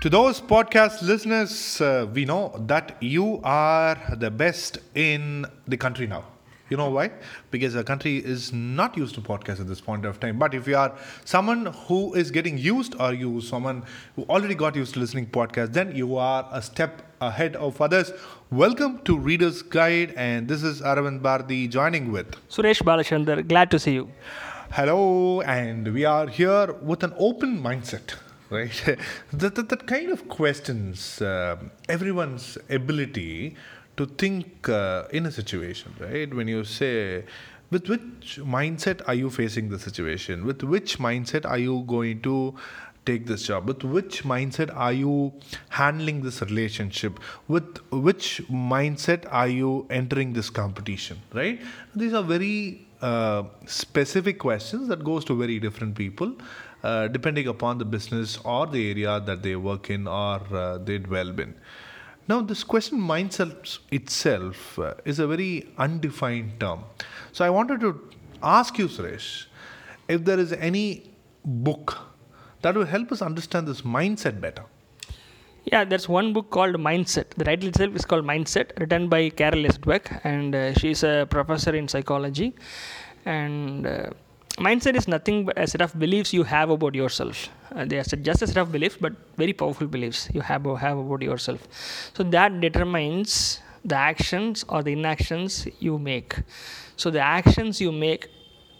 To those podcast listeners, uh, we know that you are the best in the country now. You know why? Because the country is not used to podcasts at this point of time. But if you are someone who is getting used, or you someone who already got used to listening podcasts, then you are a step ahead of others. Welcome to Reader's Guide, and this is Aravind Bhardi joining with Suresh Balachandar, glad to see you. Hello, and we are here with an open mindset, right? that, that, that kind of questions uh, everyone's ability to think uh, in a situation, right? When you say, with which mindset are you facing the situation? With which mindset are you going to take this job? With which mindset are you handling this relationship? With which mindset are you entering this competition, right? These are very uh, specific questions that goes to very different people uh, depending upon the business or the area that they work in or uh, they dwell in now this question mindset itself uh, is a very undefined term so i wanted to ask you suresh if there is any book that will help us understand this mindset better yeah, there's one book called Mindset. The title itself is called Mindset, written by Carol. Dweck, and uh, she's a professor in psychology. And uh, mindset is nothing but a set of beliefs you have about yourself. Uh, they are just a set of beliefs, but very powerful beliefs you have, have about yourself. So that determines the actions or the inactions you make. So the actions you make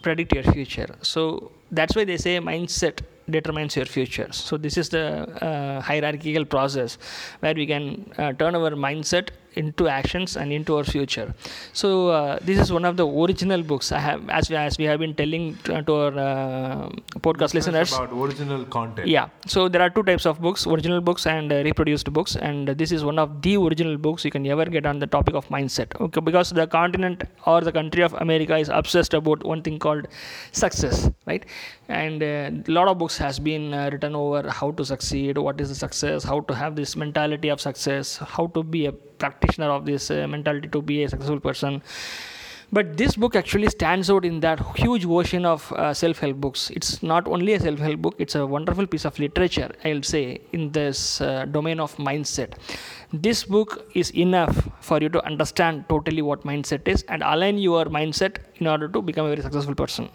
predict your future. So that's why they say mindset determines your future. So this is the uh, hierarchical process where we can uh, turn our mindset into actions and into our future. So uh, this is one of the original books I have, as we, as we have been telling to, to our uh, podcast listeners about original content. Yeah. So there are two types of books: original books and uh, reproduced books. And this is one of the original books you can ever get on the topic of mindset. Okay, because the continent or the country of America is obsessed about one thing called success, right? And a uh, lot of books has been uh, written over how to succeed, what is the success, how to have this mentality of success, how to be a practitioner of this uh, mentality to be a successful person. But this book actually stands out in that huge ocean of uh, self-help books. It's not only a self-help book it's a wonderful piece of literature i'll say in this uh, domain of mindset. This book is enough for you to understand totally what mindset is and align your mindset in order to become a very successful person.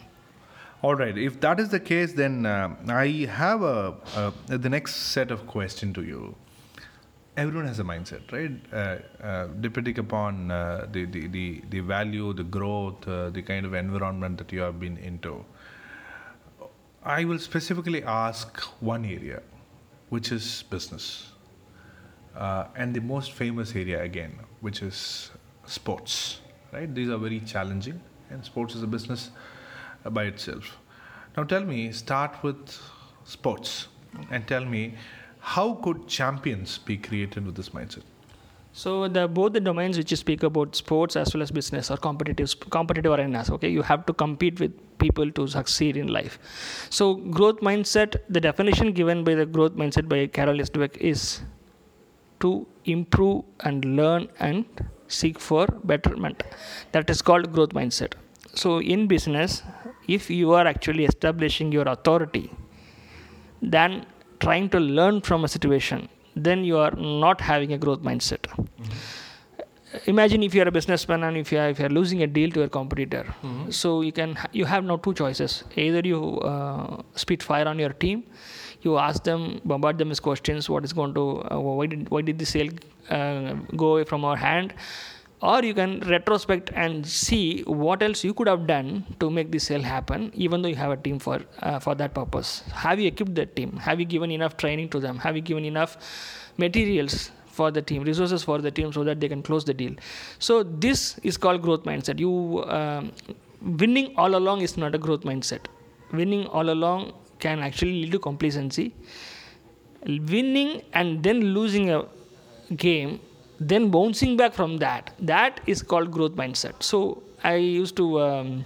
All right. If that is the case then uh, i have a, a the next set of question to you everyone has a mindset, right? Uh, uh, depending upon uh, the, the, the, the value, the growth, uh, the kind of environment that you have been into. I will specifically ask one area, which is business. Uh, and the most famous area again, which is sports, right? These are very challenging, and sports is a business by itself. Now, tell me, start with sports and tell me how could champions be created with this mindset? So the both the domains which you speak about sports as well as business are competitive competitive arenas. Okay, you have to compete with people to succeed in life. So growth mindset, the definition given by the growth mindset by Carol Dweck is to improve and learn and seek for betterment. That is called growth mindset. So in business, if you are actually establishing your authority, then trying to learn from a situation, then you are not having a growth mindset. Mm-hmm. Imagine if you are a businessman and if you are, if you are losing a deal to a competitor, mm-hmm. so you can you have now two choices. Either you uh, spit fire on your team, you ask them, bombard them with questions. What is going to? Uh, why did why did the sale uh, go away from our hand? Or you can retrospect and see what else you could have done to make this sale happen even though you have a team for uh, for that purpose. Have you equipped that team? Have you given enough training to them? Have you given enough materials for the team resources for the team so that they can close the deal? So this is called growth mindset. You um, winning all along is not a growth mindset. Winning all along can actually lead to complacency. Winning and then losing a game then bouncing back from that that is called growth mindset. So i used to um,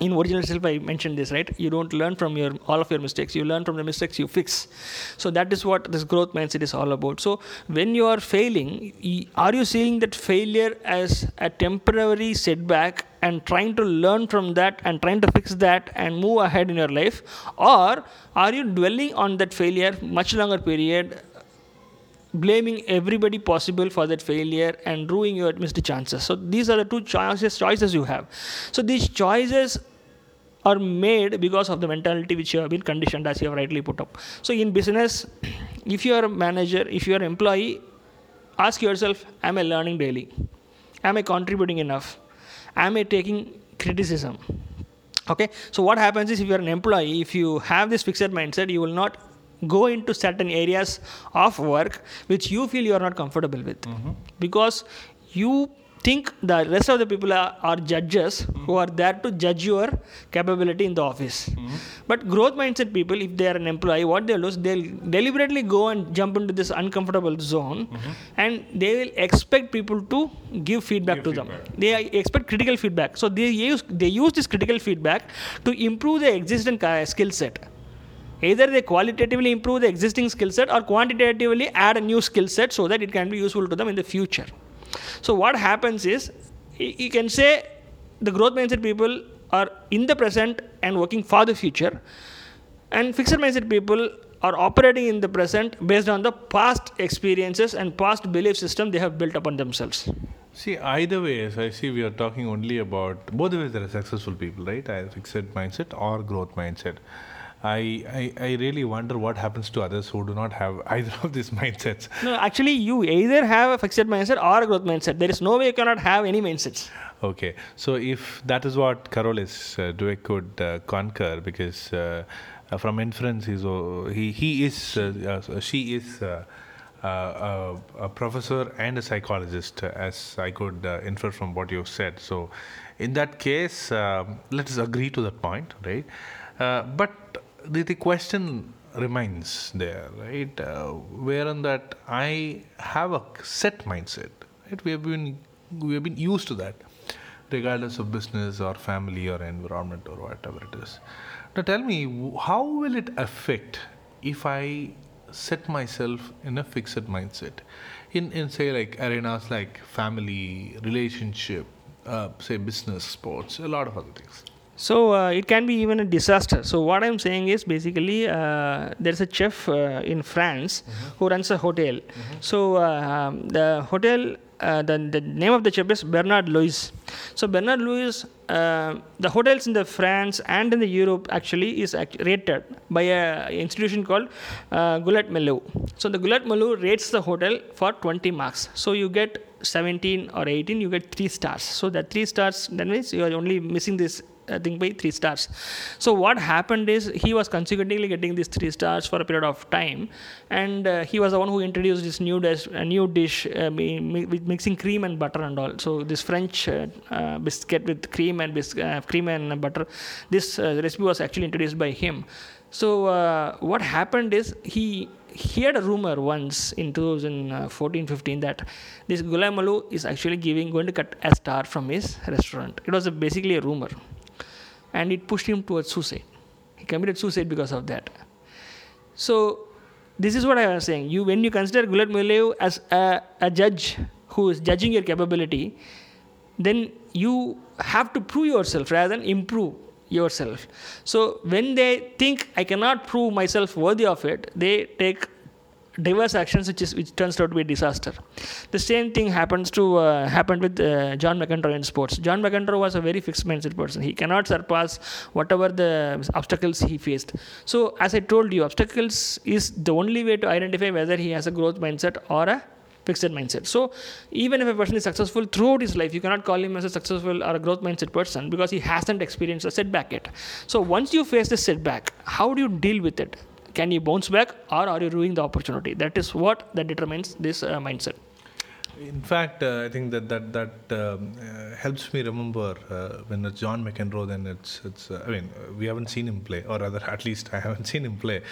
in original self i mentioned this right? You don't learn from your all of your mistakes. You learn from the mistakes you fix. So that is what this growth mindset is all about. So when you are failing are you seeing that failure as a temporary setback and trying to learn from that and trying to fix that and move ahead in your life? Or are you dwelling on that failure much longer period blaming everybody possible for that failure and ruining your missed chances. So these are the two choices choices you have. So these choices are made because of the mentality which you have been conditioned as you have rightly put up. So in business, if you are a manager, if you are an employee, ask yourself, am I learning daily? Am I contributing enough? Am I taking criticism? Okay, so what happens is if you are an employee, if you have this fixed mindset, you will not go into certain areas of work which you feel you are not comfortable with. Mm-hmm. Because you think the rest of the people are, are judges mm-hmm. who are there to judge your capability in the office. Mm-hmm. But growth mindset people if they are an employee what they'll do is they'll deliberately go and jump into this uncomfortable zone and they will expect people to give feedback to them. they expect critical feedback. So they use they use this critical feedback to improve their existing skill set either they qualitatively improve the existing skill set or quantitatively add a new skill set so that it can be useful to them in the future so what happens is you can say the growth mindset people are in the present and working for the future and fixed mindset people are operating in the present based on the past experiences and past belief system they have built upon themselves See, either way, as I see, we are talking only about both ways there are successful people, right? Either fixed mindset or growth mindset. I, I, I really wonder what happens to others who do not have either of these mindsets. no actually you either have a fixed mindset or a growth mindset there is no way you cannot have any mindsets Okay, so if that is what Carol S. uh, Dweck could uh, conquer, because uh, uh, from inference he's, uh, he he is uh, uh, she is uh, uh, uh, a professor and a psychologist, uh, as I could uh, infer from what you said. So, in that case, um, let us agree to that point, right? Uh, but the, the question remains there, right? Uh, wherein that I have a set mindset, right? We have been we have been used to that regardless of business or family or environment or whatever it is. Now, tell me, how will it affect if I set myself in a fixed mindset in, in say, like arenas like family, relationship, uh, say business, sports, a lot of other things? So uh, it can be even a disaster. So what I'm saying is basically uh, there's a chef uh, in France who runs a hotel. So uh, um, the hotel, uh, the, the name of the chef is Bernard Louis. So Bernard Louis, uh, the hotels in the France and in the Europe actually is act- rated by a institution called uh, Goulet Melou. So the Goulet Melou rates the hotel for 20 marks. So you get 17 or 18, you get three stars. So that three stars, that means you are only missing this I think by three stars. So what happened is he was consecutively getting these three stars for a period of time, and uh, he was the one who introduced this new dish, a new dish uh, with mixing cream and butter and all. So this French uh, uh, biscuit with cream and bis- uh, cream and butter, this recipe was actually introduced by him. So what happened is he he had a rumor once in 2014-15 that this Gulai Malu is actually giving going to cut a star from his restaurant. It was a, basically a rumor and it pushed him towards suicide. He committed suicide because of that. So this is what I was saying. You when you consider Gulat Mulev as a, a judge who is judging your capability, then you have to prove yourself rather than improve yourself. So when they think I cannot prove myself worthy of it, they take diverse actions which is which turns out to be a disaster. The same thing happens to uh, happened with uh, John McEnroe in sports. John McEnroe was a very fixed mindset person. He cannot surpass whatever the obstacles he faced. So as I told you, obstacles is the only way to identify whether he has a growth mindset or a fixed mindset. So even if a person is successful throughout his life, you cannot call him as a successful or a growth mindset person because he hasn't experienced a setback yet. So once you face the setback, how do you deal with it? Can you bounce back or are you ruining the opportunity? That is what that determines this uh, mindset. In fact, uh, I think that that that um, uh, helps me remember uh, when it's John McEnroe. Then it's it's. Uh, I mean, we haven't seen him play, or rather, at least I haven't seen him play.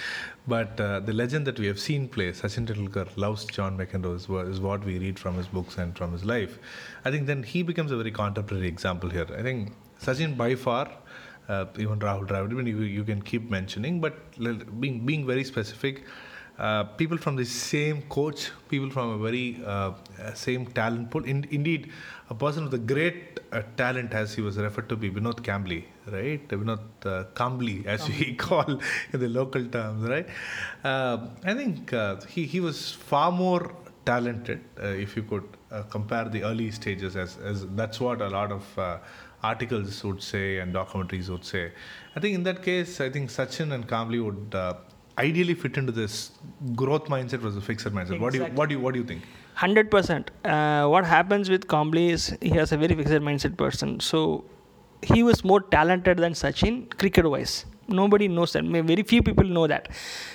But uh, the legend that we have seen play, Sachin Tendulkar loves John McEnroe, is, is what we read from his books and from his life. I think then he becomes a very contemporary example here. I think Sachin by far. Uh, even Rahul Dravid, even you, you can keep mentioning, but being being very specific, uh, people from the same coach, people from a very uh, uh, same talent pool. In, indeed, a person with a great uh, talent, as he was referred to be, Vinod Kambli, right? Vinod uh, Kambli, as we call in the local terms, right? Uh, I think uh, he, he was far more talented, uh, if you could uh, compare the early stages, as, as that's what a lot of uh, articles would say and documentaries would say. I think in that case, I think Sachin and Kambli would uh, ideally fit into this growth mindset versus a fixed mindset. What do you what do you what do you think? Hundred percent. Uh, what happens with Kambli is he has a very fixed mindset person. So he was more talented than Sachin cricket-wise. Nobody knows that. Very few people know that.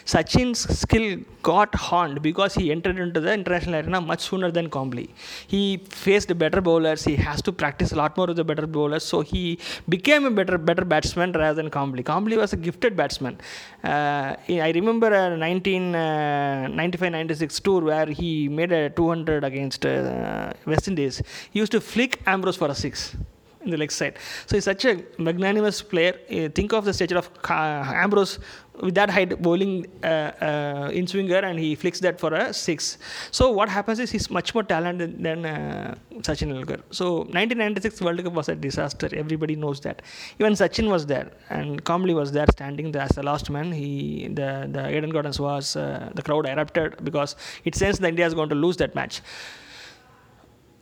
Sachin's skill got honed because he entered into the international arena much sooner than Kambli. He faced better bowlers. He has to practice a lot more with the better bowlers. So he became a better better batsman rather than Kambli. Kambli was a gifted batsman. Uh, I remember a 1995-96 tour where he made a 200 against uh, West Indies. He used to flick Ambrose for a six in the leg side. So he's such a magnanimous player. Uh, think of the stature of Ambrose with that height bowling uh, uh, in swinger and he flicks that for a six. So what happens is he's much more talented than uh, Sachin Tendulkar. So 1996 World Cup was a disaster. Everybody knows that. Even Sachin was there and Kambli was there standing there as the last man. He the the Eden Gardens was uh, the crowd erupted because it sensed that India is going to lose that match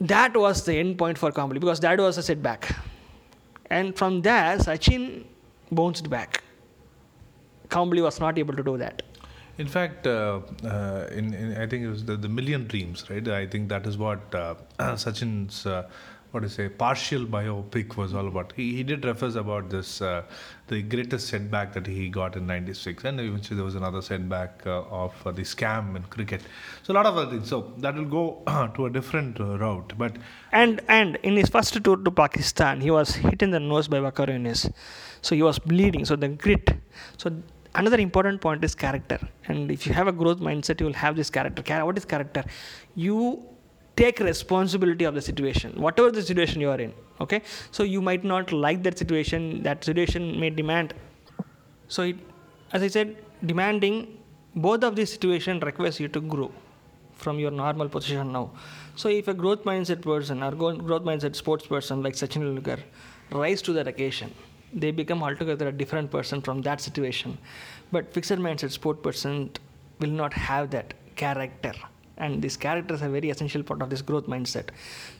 that was the end point for Kambli because that was a setback. And from there, Sachin bounced back. Kambli was not able to do that. In fact, uh, uh, in, in I think it was the, the Million Dreams, right? I think that is what uh, Sachin's uh, what you say partial biopic was all about. He, he did refers about this uh, the greatest setback that he got in '96, and eventually there was another setback uh, of uh, the scam in cricket. So a lot of other things. So that will go to a different uh, route, but And and in his first tour to Pakistan, he was hit in the nose by Waqar Younis. So he was bleeding. So the grit. So another important point is character. And if you have a growth mindset, you will have this character. What is character? You take responsibility of the situation, whatever the situation you are in. Okay. So you might not like that situation. That situation may demand so, it, as I said, demanding both of these situations requires you to grow from your normal position now. So, if a growth mindset person or growth mindset sports person like Sachin Tendulkar rise to that occasion, they become altogether a different person from that situation. But fixed mindset sport person will not have that character and this character is a very essential part of this growth mindset.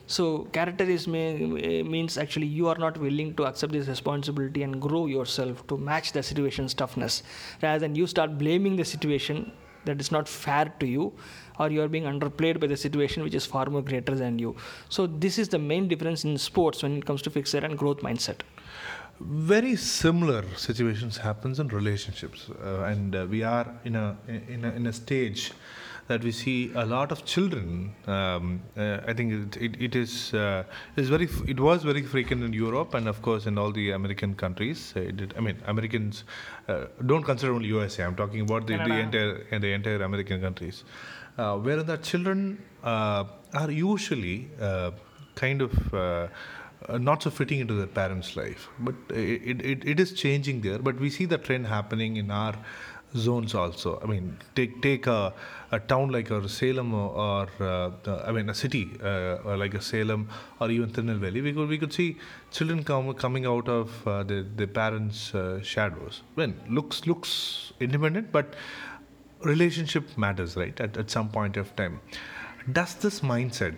So character is may, means actually you are not willing to accept this responsibility and grow yourself to match the situation's toughness. Rather than you start blaming the situation that is not fair to you or you are being underplayed by the situation which is far more greater than you. So this is the main difference in sports when it comes to fixer and growth mindset. Very similar situations happens in relationships uh, and uh, we are in a in a, in a stage that we see a lot of children um, uh, i think it, it, it is uh, is very it was very frequent in europe and of course in all the american countries uh, it did, i mean americans uh, don't consider only usa i'm talking about the, the entire and the entire american countries uh, where the children uh, are usually uh, kind of uh, uh, not so fitting into their parents' life. But it, it, it is changing there. But we see the trend happening in our zones also. I mean, take take a, a town like or Salem or, uh, I mean a city uh, like a Salem or even Tirunelveli. We could we could see children come, coming out of uh, the the parents' uh, shadows. When looks looks independent, but relationship matters, right? At, at some point of time, does this mindset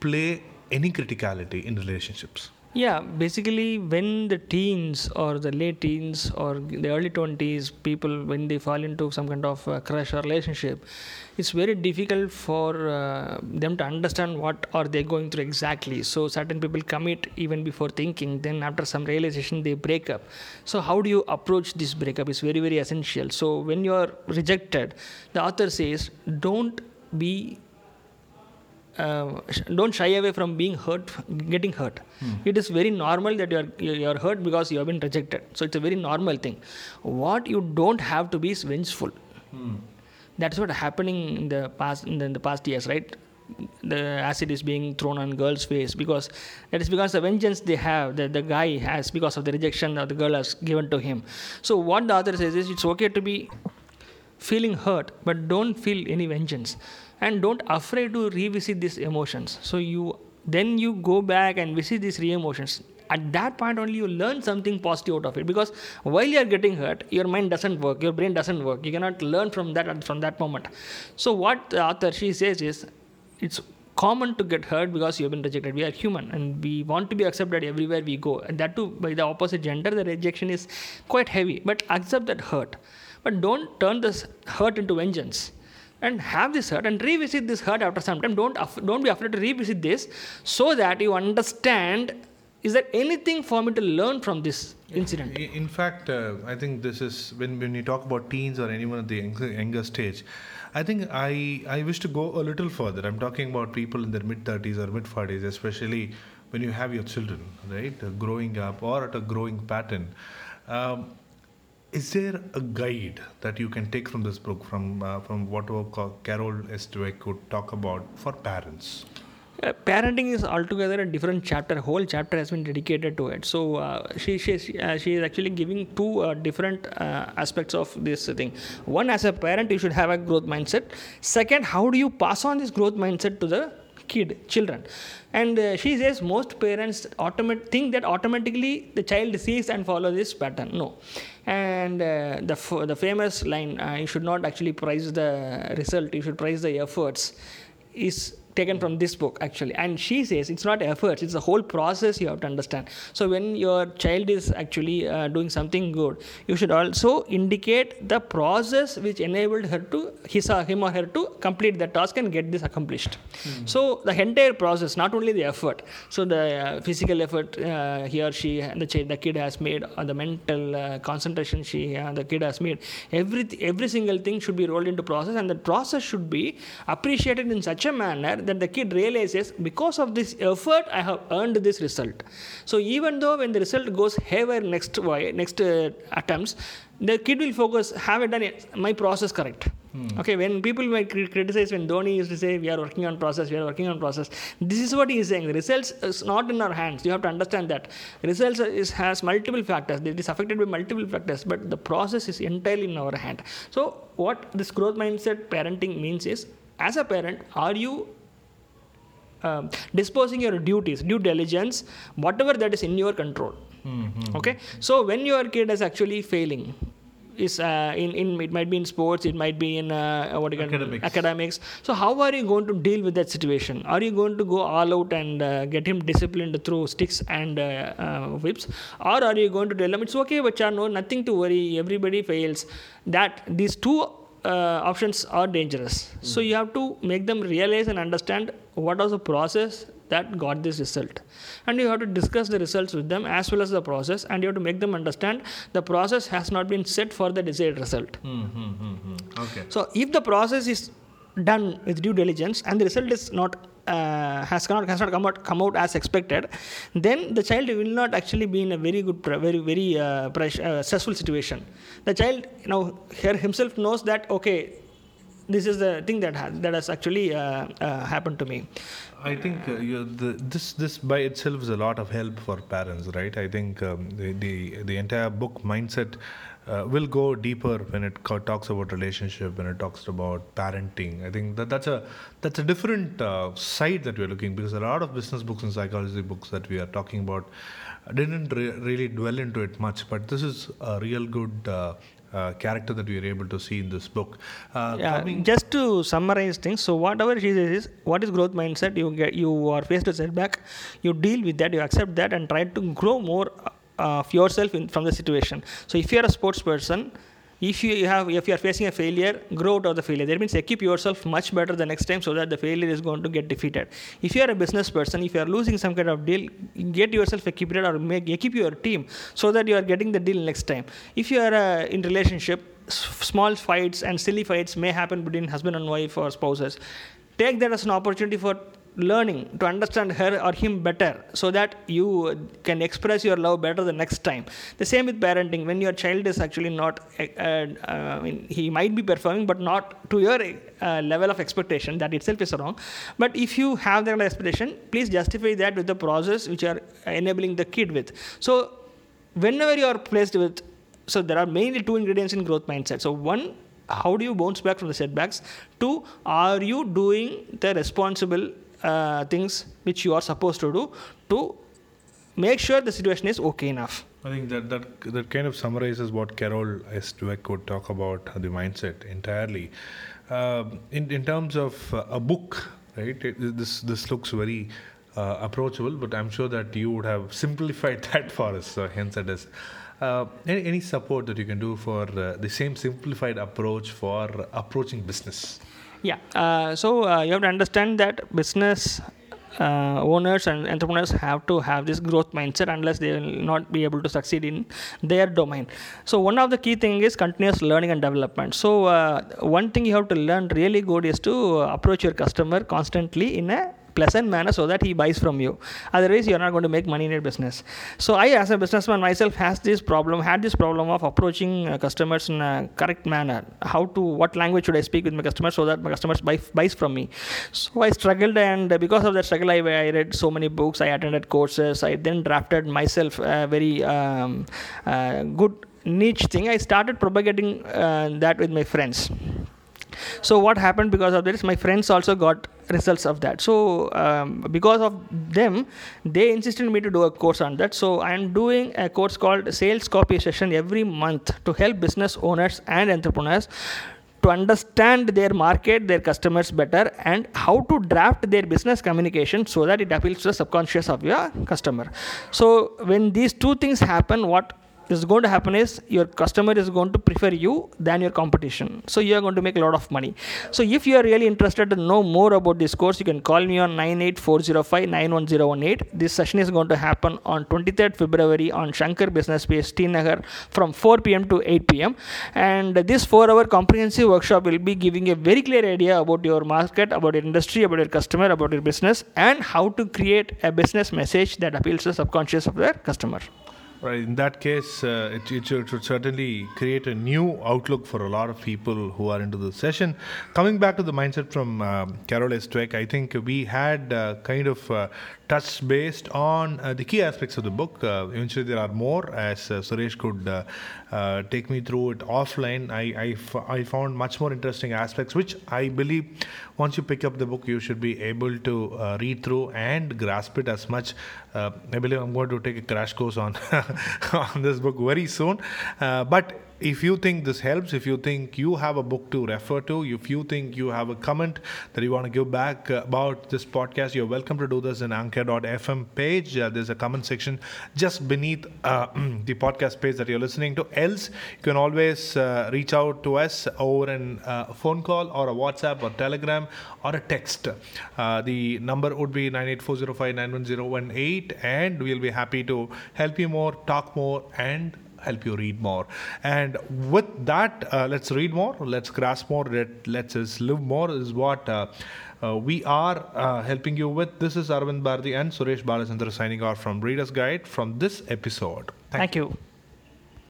play any criticality in relationships? Yeah, basically, when the teens or the late teens or the early 20s, people, when they fall into some kind of crush or relationship, it's very difficult for uh, them to understand what are they going through exactly. So, certain people commit even before thinking, then after some realization, they break up. So, how do you approach this breakup is very, very essential. So, when you are rejected, the author says, don't be uh, don't shy away from being hurt getting hurt. It is very normal that you are you are hurt because you have been rejected. So it's a very normal thing. What you don't have to be is vengeful. That's what happening in the past in the, in the past years right? The acid is being thrown on girl's face because that is because the vengeance they have that the guy has because of the rejection that the girl has given to him. So what the author says is it's okay to be feeling hurt but don't feel any vengeance and don't afraid to revisit these emotions. So you then you go back and visit these re emotions. At that point only you learn something positive out of it. Because while you are getting hurt your mind doesn't work your brain doesn't work. You cannot learn from that from that moment. So what the author she says is it's common to get hurt because you've been rejected. We are human and we want to be accepted everywhere we go. And that too by the opposite gender the rejection is quite heavy. But accept that hurt. But don't turn this hurt into vengeance and have this hurt and revisit this hurt after some time don't don't be afraid to revisit this so that you understand is there anything for me to learn from this incident? In fact, uh, I think this is when, when you talk about teens or anyone at the younger stage, I think I, I wish to go a little further. I'm talking about people in their mid 30s or mid 40s, especially when you have your children, right, growing up or at a growing pattern. Um, is there a guide that you can take from this book, from uh, from what Carol S. Dweck could talk about for parents? Uh, parenting is altogether a different chapter. Whole chapter has been dedicated to it. So uh, she she uh, she is actually giving two uh, different uh, aspects of this thing. One, as a parent, you should have a growth mindset. Second, how do you pass on this growth mindset to the kid, children? And uh, she says most parents automat- think that automatically the child sees and follows this pattern. No, and the f- the famous line, "You should not actually prize the result. You should prize the efforts." Is taken from this book actually. And she says it's not efforts it's the whole process you have to understand. So when your child is actually uh, doing something good you should also indicate the process which enabled her to his or him or her to complete the task and get this accomplished. Mm-hmm. so the entire process not only the effort. So the uh, physical effort uh, he or she the, child, the kid has made or the mental uh, concentration she uh, the kid has made every every single thing should be rolled into process and the process should be appreciated in such a manner that the kid realizes because of this effort I have earned this result. So even though when the result goes haywire next next uh, attempts, the kid will focus have I done it, my process correct. Hmm. Okay, when people might criticize when Dhoni used to say we are working on process, we are working on process. This is what he is saying. The results is not in our hands. You have to understand that results is, has multiple factors. It is affected by multiple factors, but the process is entirely in our hand. So what this growth mindset parenting means is, as a parent, are you um, disposing your duties, due diligence, whatever that is in your control. Mm-hmm. Okay, so when your kid is actually failing, is uh, in, in it might be in sports it might be in uh, what you academics. academics so how are you going to deal with that situation are you going to go all out and uh, get him disciplined through sticks and uh, uh, whips or are you going to tell him it's okay but no nothing to worry everybody fails that these two uh, options are dangerous. Mm. So you have to make them realize and understand what was the process that got this result. And you have to discuss the results with them as well as the process, and you have to make them understand the process has not been set for the desired result. Mm-hmm, okay. So if the process is done with due diligence and the result is not uh, has not has not come out come out as expected, then the child will not actually be in a very good very very uh, uh, stressful situation. The child you know here himself knows that okay, this is the thing that has, that has actually uh, uh, happened to me. I think uh, the, this this by itself is a lot of help for parents, right? I think um, the, the the entire book mindset uh, will go deeper when it talks about relationship when it talks about parenting i think that that's a that's a different uh, side that we're looking because a lot of business books and psychology books that we are talking about didn't re- really dwell into it much but this is a real good uh, uh, character that we are able to see in this book. Uh, yeah, just to summarize things, so whatever she says is, what is growth mindset? You get, you are faced with setback, you deal with that, you accept that, and try to grow more of yourself in, from the situation. So if you are a sports person, if you have if you are facing a failure, grow out of the failure. That means equip yourself much better the next time so that the failure is going to get defeated. If you are a business person, if you are losing some kind of deal, get yourself equipped or make equip your team so that you are getting the deal next time. If you are uh, in relationship, small fights and silly fights may happen between husband and wife or spouses. Take that as an opportunity for learning to understand her or him better so that you can express your love better the next time. The same with parenting. When your child is actually not uh, uh, I mean, he might be performing but not to your uh, level of expectation that itself is wrong. But if you have that expectation please justify that with the process which are enabling the kid with. So whenever you are placed with so there are mainly two ingredients in growth mindset. So one how do you bounce back from the setbacks? Two are you doing the responsible uh, things which you are supposed to do to make sure the situation is okay enough I think that, that that kind of summarizes what Carol S. Dweck would talk about the mindset entirely. Um in, in terms of uh, a book, right? It, this this looks very uh, approachable, but I'm sure that you would have simplified that for us. So hence it is. Uh, any, any support that you can do for uh, the same simplified approach for approaching business? Yeah. Uh, so uh, you have to understand that business uh, owners and entrepreneurs have to have this growth mindset unless they will not be able to succeed in their domain so one of the key thing is continuous learning and development so uh, one thing you have to learn really good is to approach your customer constantly in a pleasant manner so that he buys from you. Otherwise you're not going to make money in your business. So i as a businessman myself has this problem had this problem of approaching uh, customers in a correct manner. How to what language should i speak with my customers so that my customers buy buys from me? So i struggled and because of that struggle i, I read so many books. I attended courses. I then drafted myself a very um, uh, good niche thing. I started propagating uh, that with my friends. So what happened because of this? My friends also got results of that so um, because of them they insisted me to do a course on that so i am doing a course called sales copy session every month to help business owners and entrepreneurs to understand their market, their customers better, and how to draft their business communication so that it appeals to the subconscious of your customer. So, when these two things happen, what is going to happen is your customer is going to prefer you than your competition. So you are going to make a lot of money. So if you are really interested to know more about this course you can call me on 98405 91018 this session is going to happen on 23rd february on shankar business space Nagar from 4 pm to 8 pm and this 4 hour comprehensive workshop will be giving a very clear idea about your market about your industry about your customer about your business and how to create a business message that appeals to the subconscious of their customer Right. In that case, uh, it, it, should, it should certainly create a new outlook for a lot of people who are into the session. Coming back to the mindset from um, Carol S. Dweck, I think we had uh, kind of uh, touched based on uh, the key aspects of the book. Uh, eventually, there are more, as uh, Suresh could uh, uh, take me through it offline. I, I, f- I found much more interesting aspects, which I believe once you pick up the book, you should be able to uh, read through and grasp it as much. I believe I'm going to take a crash course on on this book very soon. But if you think this helps, if you think you have a book to refer to, if you think you have a comment that you want to give back about this podcast, you're welcome to do this in anchor.fm page. Uh, there's a comment section just beneath uh, the podcast page that you're listening to. Else, you can always uh, reach out to us over a uh, phone call or a WhatsApp or Telegram or a text. Uh, the number would be 98405 and we'll be happy to help you more, talk more, and help you read more. And with that, uh, let's read more, let's grasp more, let, let's live more is what uh, uh, we are uh, helping you with. This is Arvind Bhardi and Suresh Balachandra signing off from Reader's Guide from this episode. Thank, you.